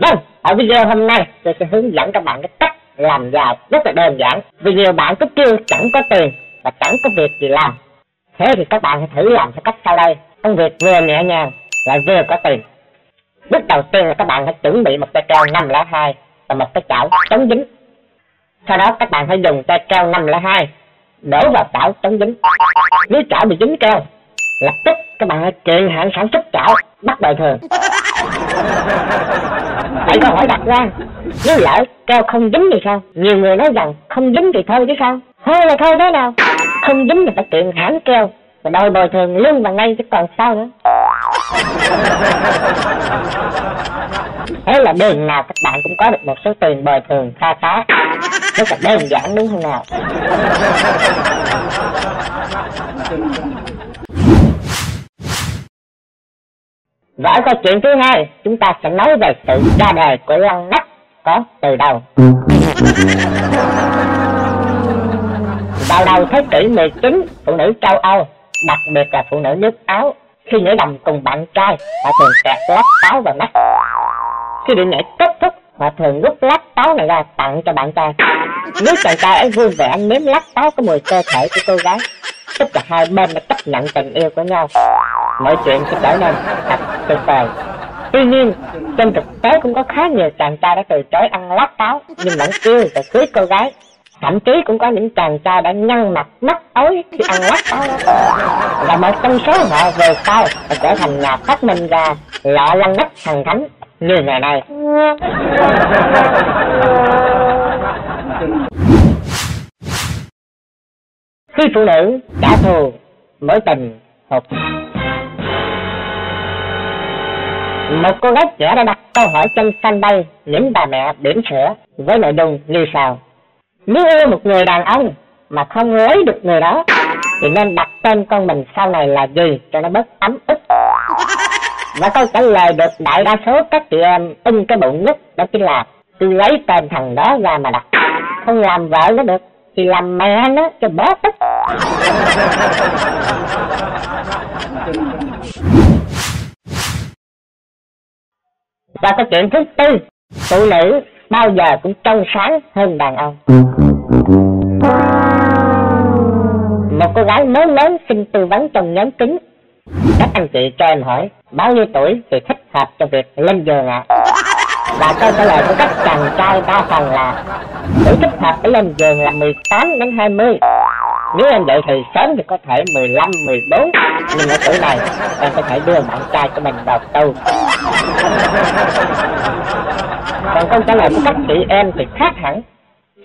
Vâng, ở video hôm nay tôi sẽ hướng dẫn các bạn cái cách làm giàu rất là đơn giản. Vì nhiều bạn cứ kêu chẳng có tiền và chẳng có việc gì làm. Thế thì các bạn hãy thử làm theo cách sau đây. Công việc vừa nhẹ nhàng lại vừa có tiền. Bước đầu tiên là các bạn hãy chuẩn bị một cây keo 502 và một cái chảo chống dính. Sau đó các bạn hãy dùng cây keo 502 đổ vào chảo chống dính. Nếu chảo bị dính keo, lập tức các bạn hãy kiện hạn sản xuất chảo bắt đời thường. Vậy câu hỏi đặt ra, nếu lỡ keo không dính thì sao? Nhiều người nói rằng không dính thì thôi chứ sao? Thôi là thôi thế nào? Không dính thì phải kiện hãng keo và đòi bồi thường lương và ngay chứ còn sao nữa. Thế là đường nào các bạn cũng có được một số tiền bồi thường kha khá. Rất là đơn giản đúng không nào? Và ở câu chuyện thứ hai, chúng ta sẽ nói về sự ra đời của lăng nắp có từ đầu. Vào đầu thế kỷ 19, phụ nữ châu Âu, đặc biệt là phụ nữ nước Áo, khi nhảy đầm cùng bạn trai, họ thường kẹt lát táo vào mắt. Khi bị nhảy kết thúc, họ thường rút lát táo này ra tặng cho bạn trai. Nếu chàng trai ấy vui vẻ nếm lát táo có mùi cơ thể của cô gái, tức là hai bên đã chấp nhận tình yêu của nhau mọi chuyện sẽ trở nên thật tuyệt vời tuy nhiên, trên thực tế cũng có khá nhiều chàng trai đã từ chối ăn lát táo, nhưng vẫn kêu và cưới cô gái. Thậm chí cũng có những chàng trai đã nhăn mặt mắt tối khi ăn lát táo. Và một trong số họ về sau đã trở thành nhà phát minh ra lọ lăn nắp thần thánh như ngày nay. Khi phụ nữ trả thù, mối tình hụt một cô gái trẻ đã đặt câu hỏi trên fanpage những bà mẹ điểm sữa với nội dung như sau. Nếu yêu một người đàn ông mà không lấy được người đó, thì nên đặt tên con mình sau này là gì cho nó bớt ấm ức? Và câu trả lời được đại đa số các chị em in cái bụng nhất đó chính là cứ lấy tên thằng đó ra mà đặt. Không làm vợ nó được, thì làm mẹ nó cho bớt ức. và câu chuyện thứ tư, phụ nữ bao giờ cũng trong sáng hơn đàn ông. Một cô gái mới lớn xin tư vấn trong nhóm kính. Các anh chị cho em hỏi, bao nhiêu tuổi thì thích hợp cho việc lên giường ạ? À? và câu trả lời của các chàng trai đa phần là, tuổi thích hợp để lên giường là 18 đến 20 nếu em dậy thì sớm thì có thể 15, 14 Nhưng ở tuổi này em có thể đưa bạn trai của mình vào tu Còn câu trả lời của các chị em thì khác hẳn.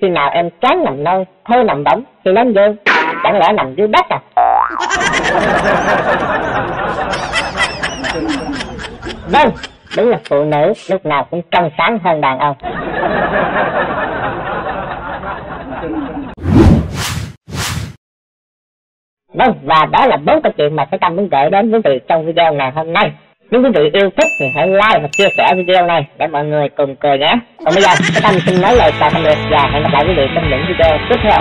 Khi nào em chán nằm nơi, thôi nằm bóng thì lên giường Chẳng lẽ nằm dưới đất à? Vâng, đúng là phụ nữ lúc nào cũng trong sáng hơn đàn ông. Vâng, và đó là bốn câu chuyện mà Thái Tâm muốn gửi đến quý vị trong video ngày hôm nay. Nếu quý vị yêu thích thì hãy like và chia sẻ video này để mọi người cùng cười nhé. Còn bây giờ, Tâm xin nói lời chào tạm biệt và hẹn gặp lại quý vị trong những video tiếp theo.